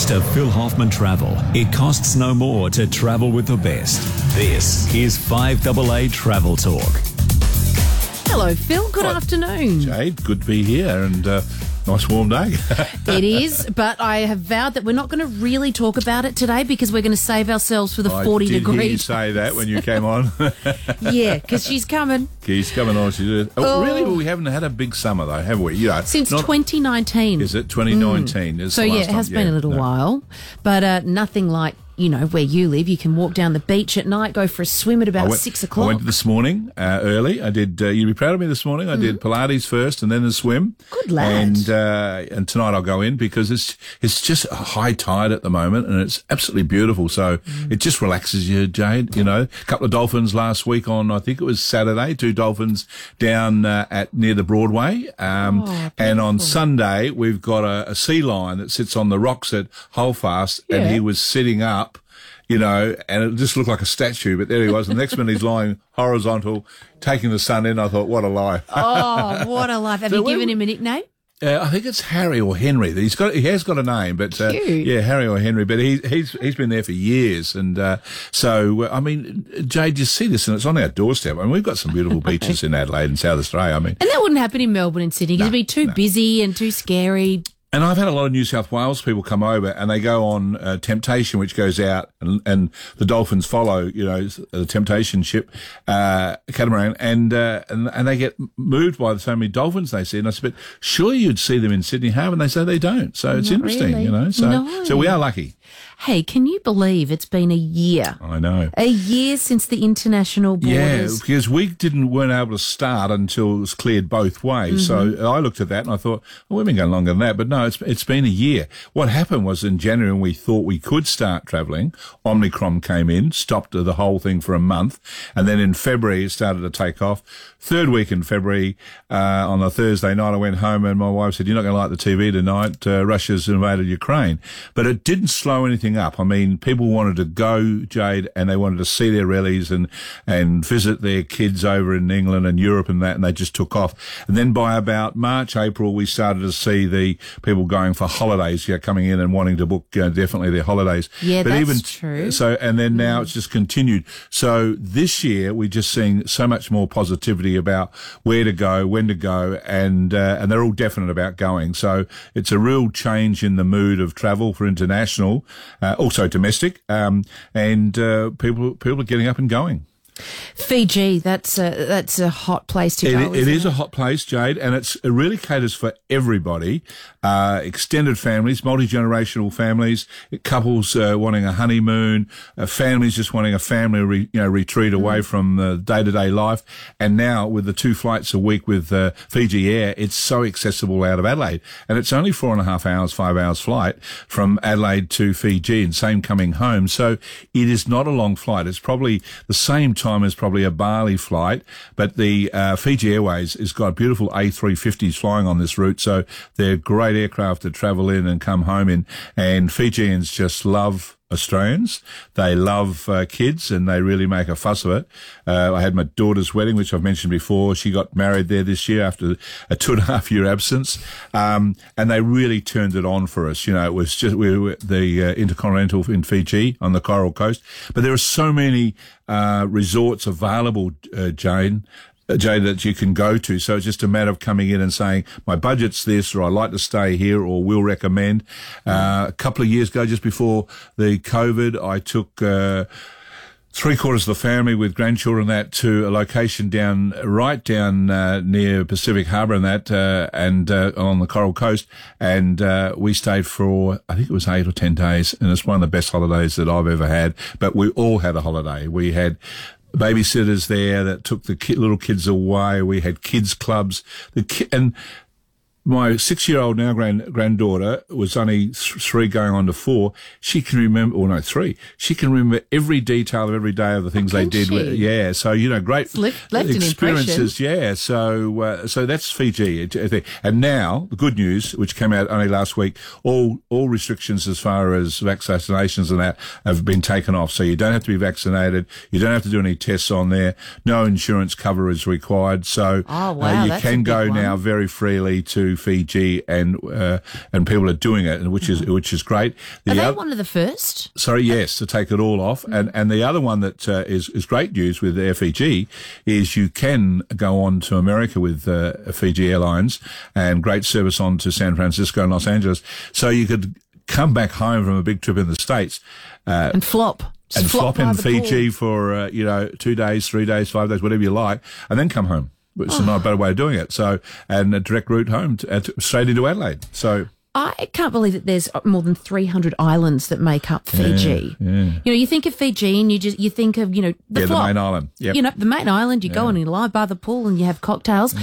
Thanks to Phil Hoffmann Travel, it costs no more to travel with the best. This is 5AA Travel Talk. Hello, Phil. Good Right. afternoon. Jade, good to be here and uh, nice warm day. It is, but I have vowed that we're not going to really talk about it today because we're going to save ourselves for the I 40 did hear you degrees. say that when you came on. yeah, because she's coming She's coming on. She's. Oh, Oh. really? Well, we haven't had a big summer though, have we? You know, since not- 2019. Is it 2019? Is so yeah, it time? has been a little no. while, but uh, nothing like you know where you live. You can walk down the beach at night, go for a swim at about went, six I went this morning uh, early. I did. Uh, you'd be proud of me this morning. I did Pilates first, and then the swim. Mm-hmm. Good lad. And uh, and tonight I'll go in because it's it's just a high tide at the moment, and it's absolutely beautiful. So Mm. it just relaxes you, Jade. You know, a couple of dolphins last week on I think it was Saturday. Two dolphins down uh, at near the Broadway. Um, Oh, and on Sunday we've got a, a sea lion that sits on the rocks at Holdfast, and he was sitting up you know, and it just looked like a statue, but there he was. The next minute he's lying horizontal, taking the sun in. I thought, what a life! oh, what a life! Have So you when- given him a nickname? Uh, I think it's Harry or Henry. He's got, he has got a name, but uh, yeah, Harry or Henry. But he, he's he's been there for years, and uh, so uh, I mean, Jade, you see this, and it's on our doorstep. I mean, we've got some beautiful beaches in Adelaide and South Australia. I mean, And that wouldn't happen in Melbourne and Sydney because it'd be too no. busy and too scary. And I've had a lot of New South Wales people come over and they go on uh, Temptation, which goes out and, and the dolphins follow, you know, the Temptation ship, uh, catamaran, and, uh, and, and they get moved by so many dolphins they see. And I said, but surely you'd see them in Sydney Harbour. And they say they don't. So it's Not interesting, really. you know, so, No. so we are lucky. Hey, can you believe it's been a year? I know. A year since the international borders. Yeah, because we didn't weren't able to start until it was cleared both ways. Mm-hmm. So I looked at that and I thought, well, we've been going longer than that. But no, it's it's been a year. What happened was in January we thought we could start travelling, Omicron came in, stopped the whole thing for a month, and then in February it started to take off. Third week in February, uh, on a Thursday night, I went home and my wife said, "You're not going to like the TV tonight. Uh, Russia's invaded Ukraine." But it didn't slow anything up. I mean, people wanted to go, Jade, and they wanted to see their rallies and and visit their kids over in England and Europe and that, and they just took off. And then by about March, April, we started to see the people going for holidays, yeah, coming in and wanting to book uh, definitely their holidays. Yeah, but that's even true. so, and then now it's just continued. So this year we're just seeing so much more positivity about where to go, when to go, and uh, and they're all definite about going. So it's a real change in the mood of travel for international, uh, also domestic, um, and uh, people people are getting up and going. Fiji, that's a that's a hot place to It, go. it is a hot place, Jade, and it's it really caters for everybody. Uh, extended families, multi generational families, couples uh, wanting a honeymoon, uh, families just wanting a family re, you know retreat away from the day to day life. And now with the two flights a week with uh, Fiji Air, it's so accessible out of Adelaide, and it's only four and a half hours, five hours flight from Adelaide to Fiji, and same coming home. So it is not a long flight. It's probably the same time as probably a Bali flight, but the uh, Fiji Airways has got beautiful A350s flying on this route, so they're great aircraft to travel in and come home in. And Fijians just love Australians. They love uh, kids and they really make a fuss of it. Uh, I had my daughter's wedding, which I've mentioned before. She got married there this year after a two and a half year absence. Um, and they really turned it on for us. You know, it was just, we were the uh, Intercontinental in Fiji on the Coral Coast. But there are so many, uh, resorts available, uh, Jane, Jay, that you can go to. So it's just a matter of coming in and saying, my budget's this, or I'd like to stay here, or we'll recommend. Uh, a couple of years ago, just before the COVID, I took, uh, three quarters of the family with grandchildren that to a location down right down uh, near Pacific Harbour and that uh, and uh, on the Coral Coast and uh, we stayed for I think it was eight or ten days and it's one of the best holidays that I've ever had but we all had a holiday we had babysitters there that took the ki- little kids away. We had kids clubs. The ki- and my six-year-old now grand granddaughter was only th- three, going on to four. She can remember, or no, three. She can remember every detail of every day of the things they did. she? with- Yeah, so you know, great left- left an experiences. Yeah, so uh, so that's Fiji. And now the good news, which came out only last week, all all restrictions as far as vaccinations and that have been taken off. So you don't have to be vaccinated. You don't have to do any tests on there. No insurance cover is required. So Oh, uh, you can go one. now very freely to Fiji, and uh, and people are doing it, which is which is great. The Are they oth- one of the first? Sorry, yes, to take it all off. And and the other one that uh, is is great news with Air Fiji is you can go on to America with uh, Fiji Airlines and great service on to San Francisco and Los Angeles. So you could come back home from a big trip in the states And flop. Just and flop by in Fiji pool. for uh, you know two days, three days, five days, whatever you like, and then come home. It's Oh. not a better way of doing it. So and a direct route home to, uh, to, straight into Adelaide. So. I can't believe that there's more than 300 islands that make up Fiji. You know, you think of Fiji and you just you think of you know the Yeah, the main island. Yep. You know, the main island. You go and you lie by the pool and you have cocktails.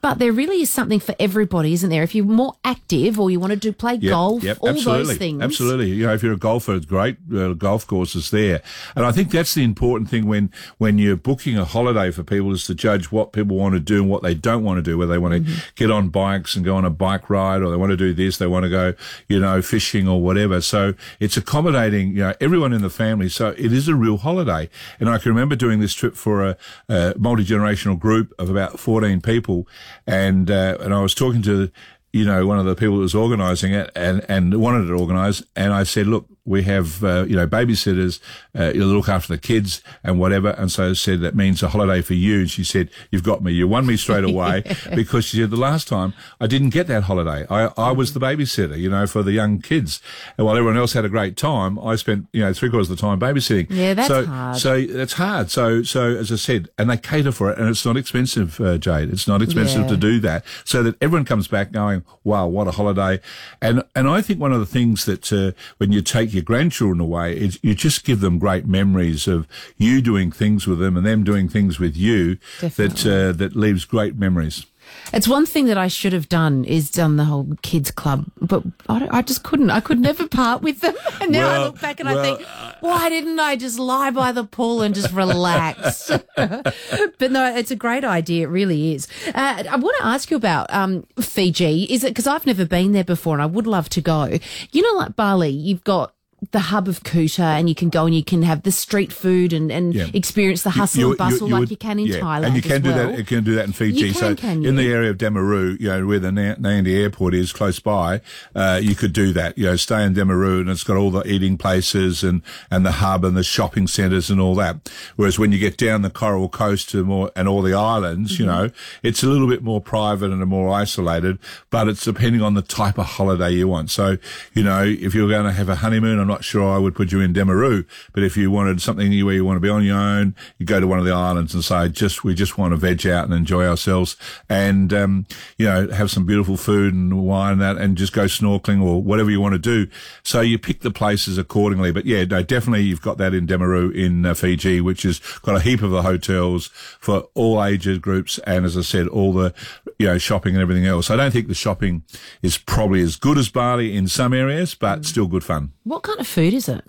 But there really is something for everybody, isn't there? If you're more active or you want to do play Yep, golf, yep, all absolutely, those things. Absolutely. You know, if you're a golfer, it's great. Uh, golf courses there. And I think that's the important thing when, when you're booking a holiday for people is to judge what people want to do and what they don't want to do, whether they want to Mm-hmm. get on bikes and go on a bike ride or they want to do this, they want to go, you know, fishing or whatever. So it's accommodating, you know, everyone in the family. So it is a real holiday. And I can remember doing this trip for a, a multi-generational group of about 14 people. And, uh, and I was talking to, you know, one of the people that was organising it and, and wanted it organised. And I said, look, we have, uh, you know, babysitters, uh, you look after the kids and whatever. And so said, that means a holiday for you. And she said, you've got me. You won me straight away because she said the last time I didn't get that holiday. I, I was the babysitter, you know, for the young kids. And while everyone else had a great time, I spent, you know, three quarters of the time babysitting. Yeah, that's so, hard. So that's hard. So, so as I said, and they cater for it and it's not expensive, uh, Jade. It's not expensive Yeah. to do that so that everyone comes back going, wow, what a holiday. And, and I think one of the things that, uh, when you take your grandchildren away is you just give them great memories of you doing things with them and them doing things with you that, uh, that leaves great memories. It's one thing that I should have done is done the whole kids club, but I, I just couldn't. I could never part with them. And now I look back and I think, why didn't I just lie by the pool and just relax? but no, it's a great idea. It really is. Uh, I want to ask you about um, Fiji. Is it because I've never been there before and I would love to go? You know, like Bali, you've got. The hub of Kuta, and you can go and you can have the street food and, and Yeah. experience the hustle and bustle like would- you can in yeah, Thailand. And you can do well. that. You can do that in Fiji. You can, so can in the area of Denarau, you know, where the Na- Nadi Airport is close by, uh, you could do that. You know, stay in Denarau, and it's got all the eating places and and the hub and the shopping centres and all that. Whereas when you get down the Coral Coast to more and all the islands, Mm-hmm. you know, it's a little bit more private and more isolated. But it's depending on the type of holiday you want. So you know, if you're going to have a honeymoon, I'm not sure I would put you in Denarau. But if you wanted something where you want to be on your own, you go to one of the islands and say, just we just want to veg out and enjoy ourselves, and um, you know, have some beautiful food and wine and that, and just go snorkeling or whatever you want to do. So you pick the places accordingly. But yeah, no, definitely you've got that in Denarau in uh, Fiji, which has got a heap of the hotels for all ages groups, and as I said, all the you know shopping and everything else. I don't think the shopping is probably as good as Bali in some areas, but still good fun. What kind of food is it?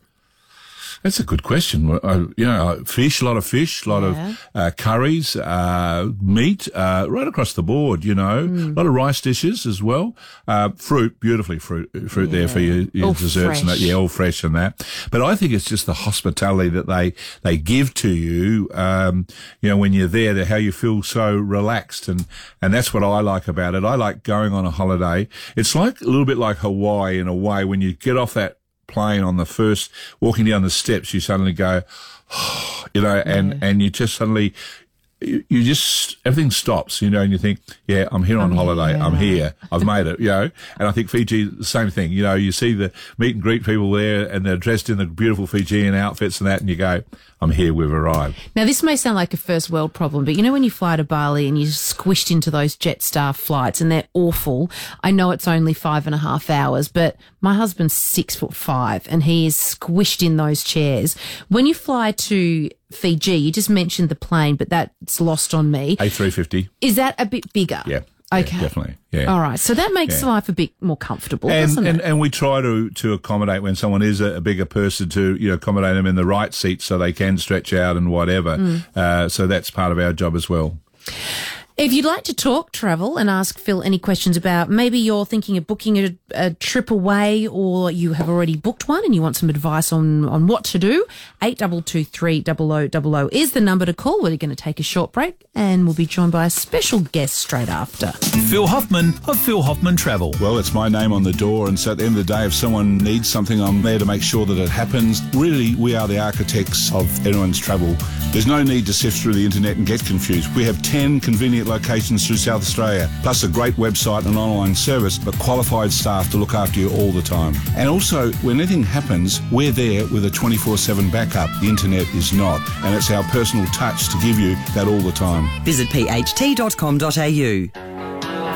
That's a good question. Uh, you know, fish, a lot of fish, a lot Yeah. of uh, curries, uh, meat, uh, right across the board. You know, Hmm. a lot of rice dishes as well. Uh, fruit, beautifully fruit, fruit there for your, your All desserts and that. fresh. Yeah, all fresh and that. But I think it's just the hospitality that they they give to you. Um, you know, when you're there, how you feel so relaxed, and and that's what I like about it. I like going on a holiday. It's like a little bit like Hawaii in a way when you get off that plane on the first walking down the steps, you suddenly go, you know, and and you just suddenly. You you just everything stops, you know, and you think, "Yeah, I'm here on holiday. I'm here. I've made it." You know, and I think Fiji, the same thing. You know, you see the meet and greet people there, and they're dressed in the beautiful Fijian outfits and that, and you go, "I'm here. We've arrived." Now, this may sound like a first world problem, but you know when you fly to Bali and you're squished into those Jetstar flights and they're awful. I know it's only five and a half hours, but my husband's six foot five and he is squished in those chairs. When you fly to Fiji, you just mentioned the plane, but that's lost on me. A350. Is that a bit bigger? Yeah. yeah, Okay. definitely. Yeah. All right. So that makes Yeah. life a bit more comfortable, and, doesn't and, it? and we try to, to accommodate when someone is a, a bigger person to you know accommodate them in the right seat so they can stretch out and whatever. Mm. Uh, so that's part of our job as well. If you'd like to talk travel and ask Phil any questions about maybe you're thinking of booking a, a, trip away or you have already booked one and you want some advice on, on what to do, 8223 is the number to call. We're going to take a short break and we'll be joined by a special guest straight after. Phil Hoffmann of Phil Hoffmann Travel. Well, it's my name on the door, and so at the end of the day, if someone needs something, I'm there to make sure that it happens. Really, we are the architects of anyone's travel. There's no need to sift through the internet and get confused. We have 10 convenient locations through South Australia, plus a great website and online service, but qualified staff to look after you all the time. And also, when anything happens, we're there with a 24 7 backup. The internet is not, and it's our personal touch to give you that all the time. Visit pht.com.au.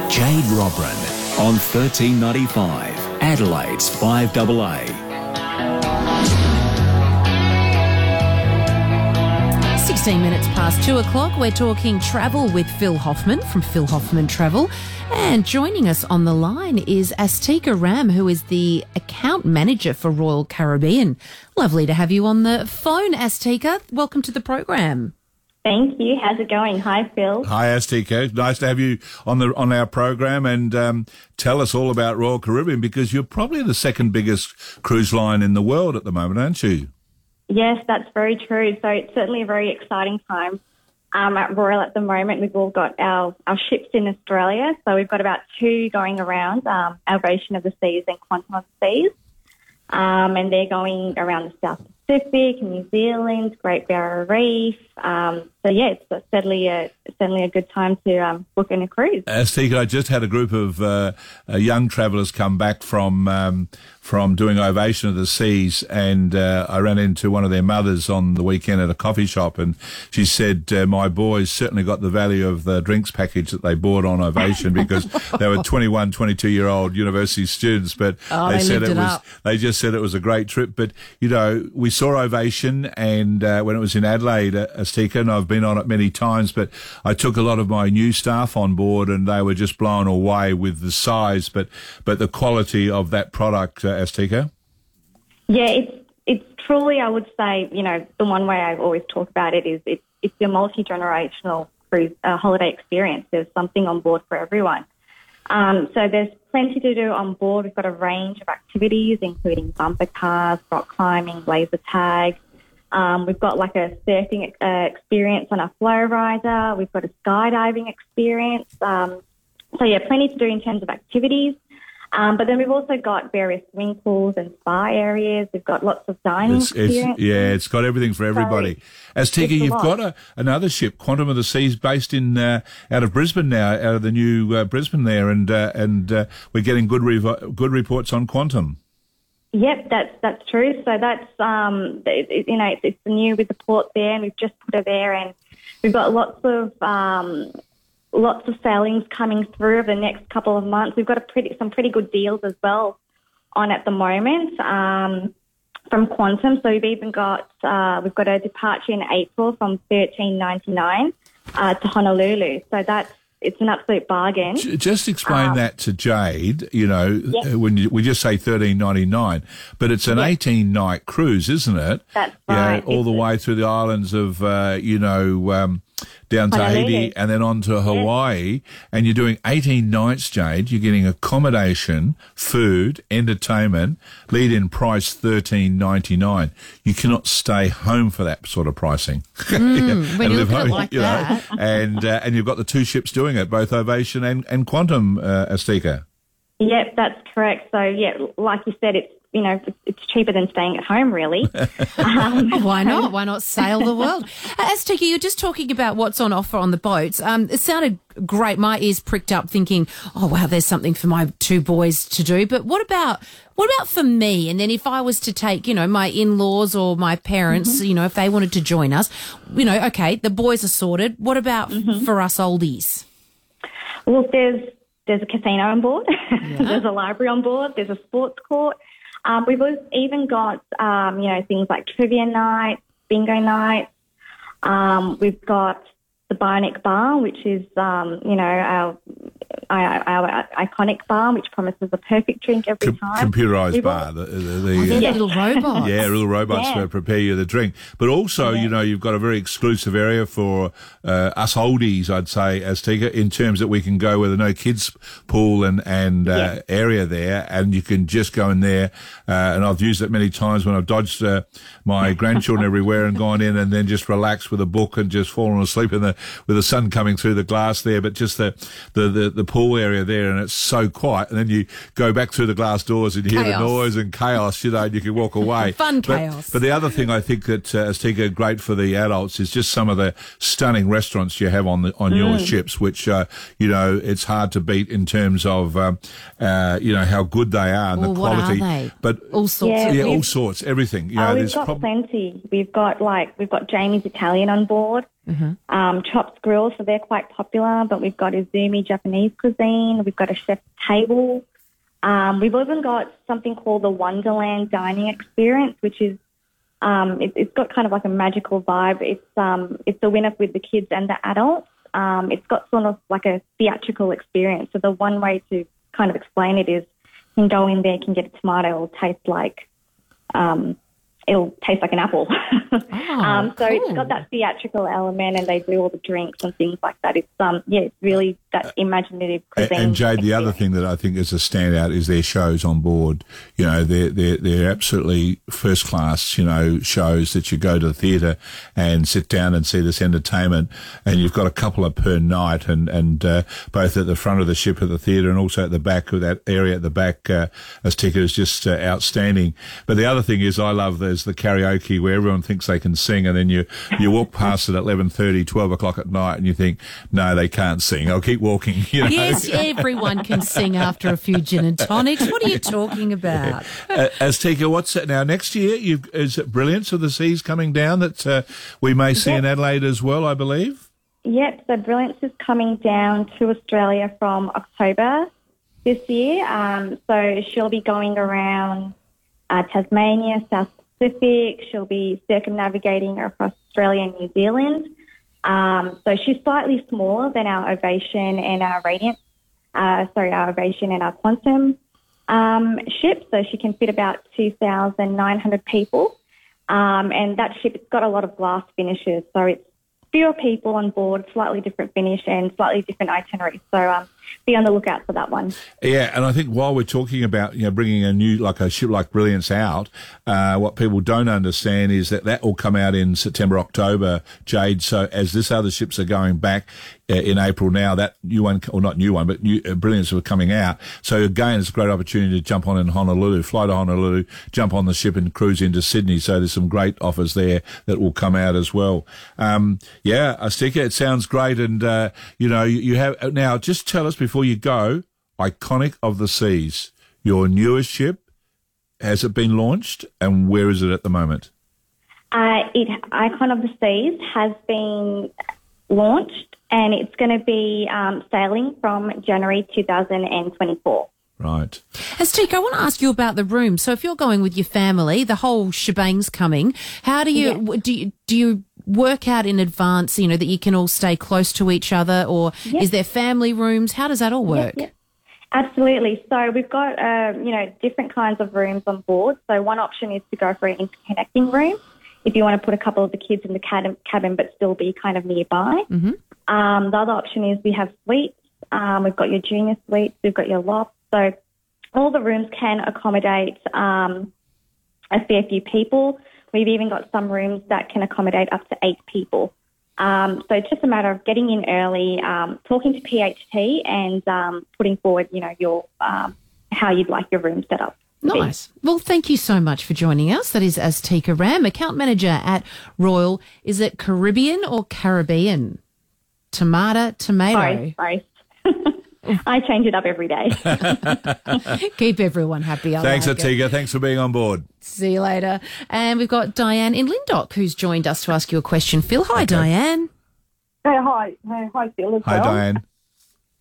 Jade Robran on 1395, Adelaide's 5AA. 16 minutes past two o'clock. We're talking travel with Phil Hoffmann from Phil Hoffmann Travel. And joining us on the line is Asthika Ram, who is the account manager for Royal Caribbean. Lovely to have you on the phone, Asthika. Welcome to the program. Thank you. How's it going? Hi, Phil. Hi, Asthika. Nice to have you on the on our program and um, tell us all about Royal Caribbean because you're probably the second biggest cruise line in the world at the moment, aren't you? Yes, that's very true. So it's certainly a very exciting time um, at Royal at the moment. We've all got our, our ships in Australia. So we've got about two going around, um, of the Seas and Quantum of the Seas. Um, and they're going around the South Pacific, New Zealand, Great Barrier Reef. Um, so yeah, it's certainly a certainly a good time to um, book in a cruise. Asthika, I just had a group of uh, uh, young travellers come back from um, from doing Ovation of the Seas, and uh, I ran into one of their mothers on the weekend at a coffee shop, and she said, uh, "My boys certainly got the value of the drinks package that they bought on Ovation because they were 21, 22 year old university students, but oh, they, they, said it, it was up. they just said it was a great trip. But you know, we saw Ovation, and uh, when it was in Adelaide, uh, Asthika, and I've been on it many times, but I took a lot of my new staff on board, and they were just blown away with the size, but but the quality of that product." Uh, Asthika? Yeah, it's it's truly, I would say, you know, the one way I always talk about it is it's it's a multi generational cruise uh, holiday experience. There's something on board for everyone. Um, so there's plenty to do on board. We've got a range of activities, including bumper cars, rock climbing, laser tag. Um, we've got like a surfing uh, experience on a flow rider. We've got a skydiving experience. Um, so yeah, plenty to do in terms of activities. Um, but then we've also got various swimming pools and spa areas. We've got lots of dining it's, it's, yeah, it's got everything for everybody. As Asthika, you've got a, another ship, Quantum of the Seas, based in uh, out of Brisbane now, out of the new uh, Brisbane there, and uh, and uh, we're getting good revo- good reports on Quantum. Yep, that's that's true. So that's um, it, you know, it's, it's new with the port there, and we've just put it there, and we've got lots of um, lots of sailings coming through over the next couple of months. We've got a pretty, some pretty good deals as well on at the moment um, from Quantum. So we've even got uh, we've got a departure in April from thirteen ninety nine uh, to Honolulu. So that's it's an absolute bargain. Just explain um, that to Jade. You know, yes. when you, we just say thirteen ninety nine, but it's an yes. eighteen night cruise, isn't it? That's right. all the way through the islands of uh, you know. Um, down to Tahiti and then on to Hawaii. And you're doing 18 nights, Jade. You're getting accommodation, food, entertainment, lead in price thirteen ninety nine. You cannot stay home for that sort of pricing. Mm, when you live home, like you know, and uh, and you've got the two ships doing it, both Ovation and and Quantum, uh, Asthika. Yep, that's correct. So yeah, like you said, it's you know, it's cheaper than staying at home, really. um, Why not? Why not sail the world? Uh, Asthika, you're just talking about what's on offer on the boats. Um, it sounded great. My ears pricked up thinking, oh, wow, there's something for my two boys to do. But what about, what about for me? And then if I was to take, you know, my in-laws or my parents, mm-hmm. you know, if they wanted to join us, you know, okay, the boys are sorted. What about mm-hmm. for us oldies? Well, there's, there's a casino on board. Yeah. there's a library on board. There's a sports court. Um, we've even got, um, you know, things like trivia nights, bingo nights. Um, we've got the Bionic Bar, which is, um, you know, our our, our iconic bar, which promises a perfect drink every Com- time. computerized We've bar. al- The, the, the, Oh, they're uh, little robots. Yeah, little robots Yeah. to prepare you the drink. But also, you know, you've got a very exclusive area for uh, us oldies, I'd say, Asthika, in terms that we can go with a no kids pool and, and uh, area there, and you can just go in there. Uh, and I've used it many times when I've dodged uh, my grandchildren everywhere and gone in and then just relaxed with a book and just fallen asleep in the with the sun coming through the glass there. But just the the, the, the pool area there, and it's so quiet. And then you go back through the glass doors and you hear Chaos. the noise and chaos, you know, and you can walk away. Fun But- chaos. But the other thing I think that uh, Asthika great for the adults is just some of the stunning restaurants you have on the on your Mm. ships, which uh, you know it's hard to beat in terms of um, uh, you know how good they are and Well, the what are quality. they? But All sorts Yeah, yeah, all sorts, everything. You know, oh, we've got prob- plenty. We've got like we've got Jamie's Italian on board, um, Chops Grill, so they're quite popular. But we've got Izumi Japanese cuisine. We've got a chef's table. Um, we've even got something called the Wonderland Dining Experience, which is um, it, it's got kind of like a magical vibe. It's um, it's a winner with the kids and the adults. Um, it's got sort of like a theatrical experience. So the one way to kind of explain it is, you can go in there, you can get a tomato, it'll taste like um, it'll taste like an apple. um, so Oh, cool. it's got that theatrical element, and they do all the drinks and things like that. It's um, yeah, it's really that imaginative Uh, And, cuisine. and Jade, the other thing that I think is a standout is their shows on board. You know, they're they're they're absolutely first class. You know, shows that you go to the theatre and sit down and see this entertainment, and you've got a couple of per night, and and uh, both at the front of the ship at the theatre and also at the back of that area at the back. Uh, as ticket is just uh, outstanding. But the other thing is, I love there's the karaoke where everyone thinks they can sing, and then you you walk past it at 11:30, 12 o'clock at night, and you think, no, they can't sing. I'll keep walking. You know? Yes, everyone can sing after a few gin and tonics. What are you talking about? Uh, Asthika, what's that now? Next year, you've, is it Brilliance of the Seas coming down that uh, we may see in Adelaide as well, I believe? Yep, so Brilliance is coming down to Australia from October this year. Um, so she'll be going around uh, Tasmania, South Pacific. She'll be circumnavigating across Australia and New Zealand. Um, so she's slightly smaller than our Ovation and our Radiant, uh, sorry, our Ovation and our Quantum um, ship. So she can fit about 2,900 people. Um, and that ship, it's got a lot of glass finishes. So it's fewer people on board, slightly different finish and slightly different itinerary. So um, be on the lookout for that one. Yeah, and I think while we're talking about you know bringing a new like a ship like Brilliance out, uh, what people don't understand is that that will come out in September, October, Jade. So as this other ships are going back uh, in April now, that new one or not new one, but new uh, Brilliance are coming out. So again, it's a great opportunity to jump on in Honolulu, fly to Honolulu, jump on the ship and cruise into Sydney. So there's some great offers there that will come out as well. Um, yeah, Asthika, it sounds great, and uh, you know you, you have now. Just tell us before you go, iconic of the seas, your newest ship. Has it been launched, and where is it at the moment? Uh, it Icon of the Seas has been launched and it's going to be um, sailing from January 2024. Right. Asthika, I want to ask you about the room. So if you're going with your family, the whole shebang's coming. How do you w do you do you work out in advance? You know that you can all stay close to each other, or is there family rooms? How does that all work? Yep. Absolutely. So we've got um, you know different kinds of rooms on board. So one option is to go for an interconnecting room if you want to put a couple of the kids in the cabin, cabin but still be kind of nearby. Um, the other option is we have suites. Um, we've got your junior suites. We've got your loft. So all the rooms can accommodate um, a fair few people. We've even got some rooms that can accommodate up to eight people. Um, so it's just a matter of getting in early, um, talking to PHT, and um, putting forward, you know, your um, how you'd like your room set up. be. Nice. Well, thank you so much for joining us. That is Asthika Ram, account manager at Royal. Is it Caribbean or Caribbean? Tomato, tomato. Both, both. I change it up every day. Keep everyone happy. I Thanks, like it. Asthika. Thanks for being on board. See you later. And we've got Diane in Lyndoch who's joined us to ask you a question. Phil, hi, Diane. Hey, hi, hey, hi, Phil. As Hi, well. Diane.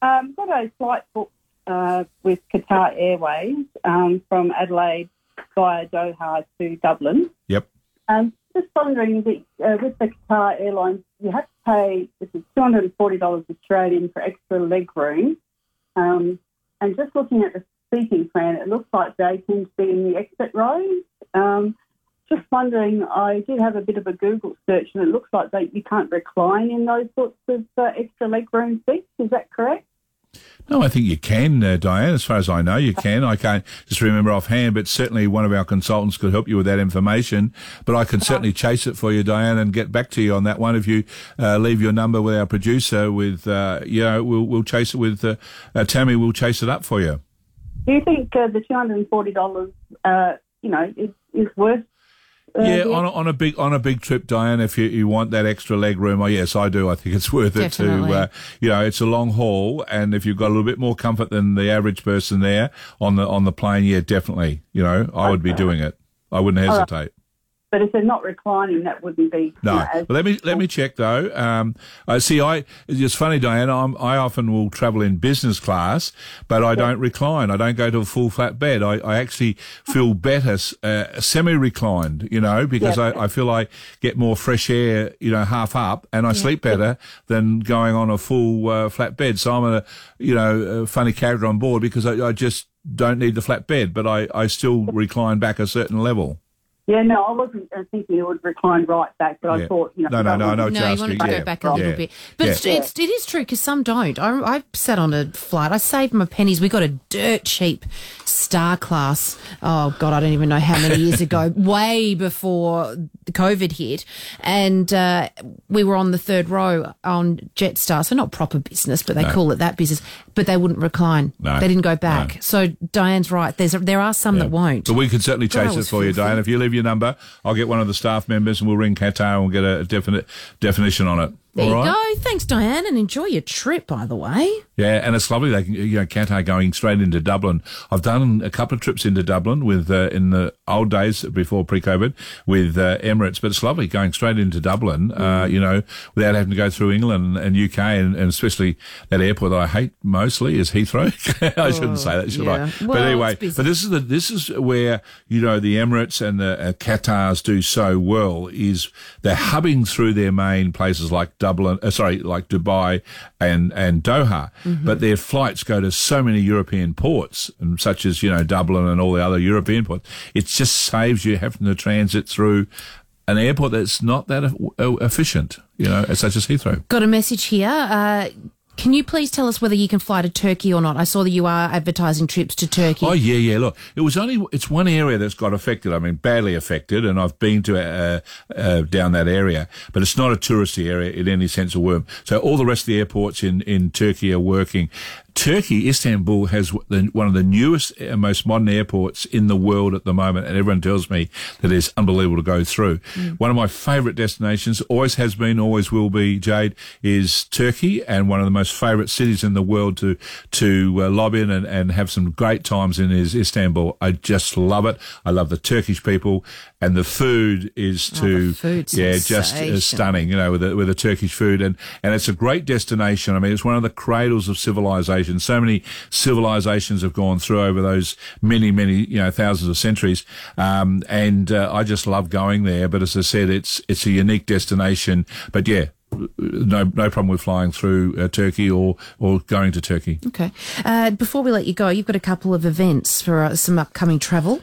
Um, got a flight booked uh, with Qatar Airways um, from Adelaide via Doha to Dublin. Yep. Um, just wondering, the, uh, with the Qatar Airlines, you have to pay this is two hundred and forty dollars Australian for extra leg room Um, and just looking at the seating plan, it looks like they tend to be in the exit rows. Um, just wondering, I did have a bit of a Google search, and it looks like that you can't recline in those sorts of uh, extra legroom seats. Is that correct? No, I think you can, uh, Diane. As far as I know, you can. I can't just remember offhand, but certainly one of our consultants could help you with that information. But I can certainly chase it for you, Diane, and get back to you on that one. If you uh, leave your number with our producer, with uh, you know, we'll we'll chase it with uh, uh, Tammy. We'll chase it up for you. Do you think uh, the two hundred and forty dollars, uh, you know, is, is worth? Uh, Yeah, the- on a, on a big on a big trip, Diane. If you, you want that extra leg room, oh yes, I do. I think it's worth it to. Uh, you know, it's a long haul, and if you've got a little bit more comfort than the average person there on the on the plane, yeah, definitely. You know, I would be doing it. I wouldn't hesitate. But if they're not reclining, that wouldn't be. you No, know, as- let me let me check though. Um, I see. I it's funny, Diane. I'm, I often will travel in business class, but I don't recline. I don't go to a full flat bed. I, I actually feel better uh, semi-reclined. You know, because Yeah. I, I feel I get more fresh air. You know, half up, and I sleep better than going on a full uh, flat bed. So I'm a you know a funny character on board because I, I just don't need the flat bed, but I, I still recline back a certain level. Yeah, no, I wasn't uh, thinking it would recline right back, but Yeah. I thought, you know, No, no, that no, I know what No, you're you asking. wanted to Yeah. go back a little Yeah. bit. But Yeah. it's, it's, it is true because some don't. I, I sat on a flight. I saved my pennies. We got a dirt cheap star class. Oh, God, I don't even know how many years ago, way before the COVID hit. And uh, we were on the third row on Jetstar. So not proper business, but they call it that business. But they wouldn't recline. No. They didn't go back. No. So Diane's right. There's there are some that won't. But we could certainly God, chase it for you. Diane. If you leave your number, I'll get one of the staff members and we'll ring Qatar and we'll get a definite definition on it. There All you right? go. Thanks, Diane, and enjoy your trip, by the way. Yeah, and it's lovely. They can, you know, Qatar going straight into Dublin. I've done a couple of trips into Dublin with uh, in the old days before pre-COVID with uh, Emirates, but it's lovely going straight into Dublin. Uh, you know, without having to go through England and UK, and, and especially that airport that I hate mostly is Heathrow. I shouldn't say that, should yeah. I? Well, but anyway, but this is the this is where you know the Emirates and the uh, Qatars do so well is they're hubbing through their main places like Dublin, uh, sorry, like Dubai and and Doha, Mm-hmm. but their flights go to so many European ports, and such as you know Dublin and all the other European ports. It just saves you having to transit through an airport that's not that efficient, you know, such as Heathrow. Got a message here. Uh, can you please tell us whether you can fly to Turkey or not? I saw that you are advertising trips to Turkey. Oh yeah, yeah. Look, it was only it's one area that's got affected. I mean, badly affected, and I've been to uh, uh, down that area, but it's not a touristy area in any sense of word. So all the rest of the airports in in Turkey are working. Turkey, Istanbul has the, one of the newest and most modern airports in the world at the moment, and everyone tells me that it's unbelievable to go through. One of my favourite destinations, always has been, always will be, Jade, is Turkey, and one of the most favourite cities in the world to to uh, lob in and, and have some great times in is Istanbul. I just love it. I love the Turkish people, and the food is Oh, to yeah, just uh, stunning. You know, with the, with the Turkish food, and and it's a great destination. I mean, it's one of the cradles of civilization. So many civilizations have gone through over those many, many you know thousands of centuries, um, and uh, I just love going there. But as I said, it's it's a unique destination. But yeah. No, no problem with flying through uh, Turkey or, or going to Turkey. Okay. Uh, before we let you go, you've got a couple of events for uh, some upcoming travel.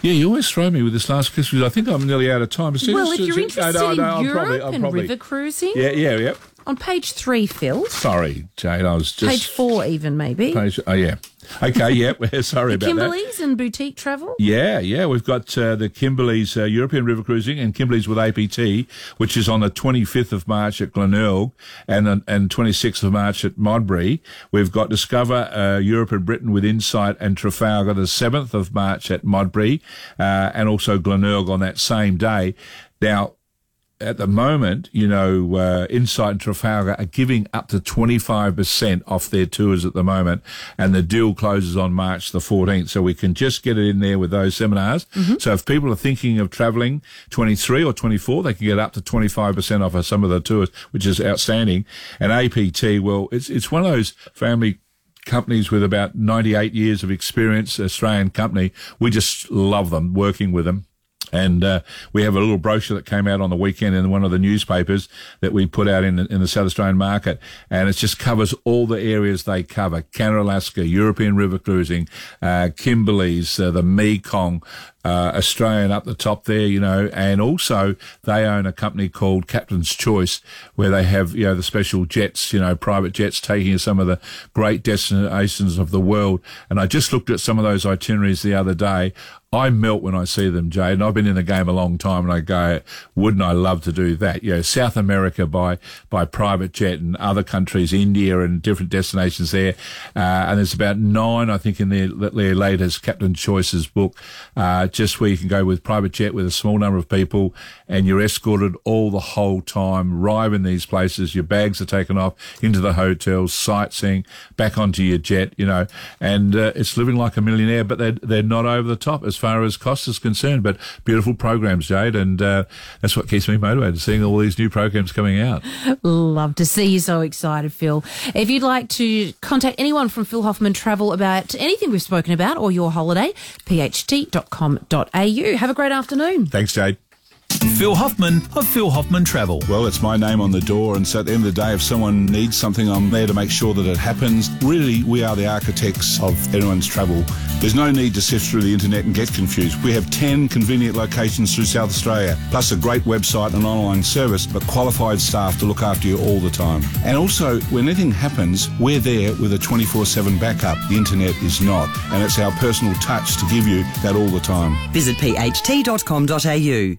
Yeah, you always throw me with this last question. I think I'm nearly out of time. Well, if you're interested no, no, no, in Europe probably- and probably- river cruising, Yeah, yeah, yeah. On page three, Phil, Sorry, Jade. I was just page four, even maybe. Page, oh yeah. Okay. Yeah. Sorry about that. Kimberleys and boutique travel. Yeah, yeah. We've got uh, the Kimberley's uh, European River Cruising and Kimberley's with APT, which is on the 25th of March at Glenelg and uh, and 26th of March at Modbury. We've got Discover uh, Europe and Britain with Insight and Trafalgar the 7th of March at Modbury uh, and also Glenelg on that same day. Now, at the moment, you know, uh, Insight and Trafalgar are giving up to 25% off their tours at the moment, and the deal closes on March the 14th. So we can just get it in there with those seminars. So if people are thinking of travelling 23 or 24, they can get up to 25% off of some of the tours, which is outstanding. And APT, well, it's, it's one of those family companies with about 98 years of experience, Australian company. We just love them, working with them. And uh, we have a little brochure that came out on the weekend in one of the newspapers that we put out in the, in the South Australian market, and it just covers all the areas they cover: Canada, Alaska, European river cruising, uh, Kimberley's, uh, the Mekong, uh, Australian up the top there, you know, and also they own a company called Captain's Choice where they have, you know, the special jets, you know, private jets taking some of the great destinations of the world. And I just looked at some of those itineraries the other day. I melt when I see them, Jay, And I've been in the game a long time, and I go, wouldn't I love to do that? You know, South America by by private jet, and other countries, India, and different destinations there. Uh, and there's about nine, I think, in their, their latest Captain Choice's book, uh, just where you can go with private jet with a small number of people, and you're escorted all the whole time, arrive in these places. Your bags are taken off into the hotels, sightseeing, back onto your jet, you know, and uh, it's living like a millionaire, but they're they're not over the top as far as cost is concerned. But beautiful programs, Jade, and uh, that's what keeps me motivated, seeing all these new programs coming out. Love to see you so excited, Phil. If you'd like to contact anyone from Phil Hoffmann Travel about anything we've spoken about or your holiday, pht.com.au. Have a great afternoon. Thanks, Jade. Phil Hoffmann of Phil Hoffmann Travel. Well, it's my name on the door, and so at the end of the day, if someone needs something, I'm there to make sure that it happens. Really, we are the architects of anyone's travel. There's no need to sift through the internet and get confused. We have 10 convenient locations through South Australia, plus a great website and online service, but qualified staff to look after you all the time. And also, when anything happens, we're there with a 24 7 backup. The internet is not, and it's our personal touch to give you that all the time. Visit pht.com.au.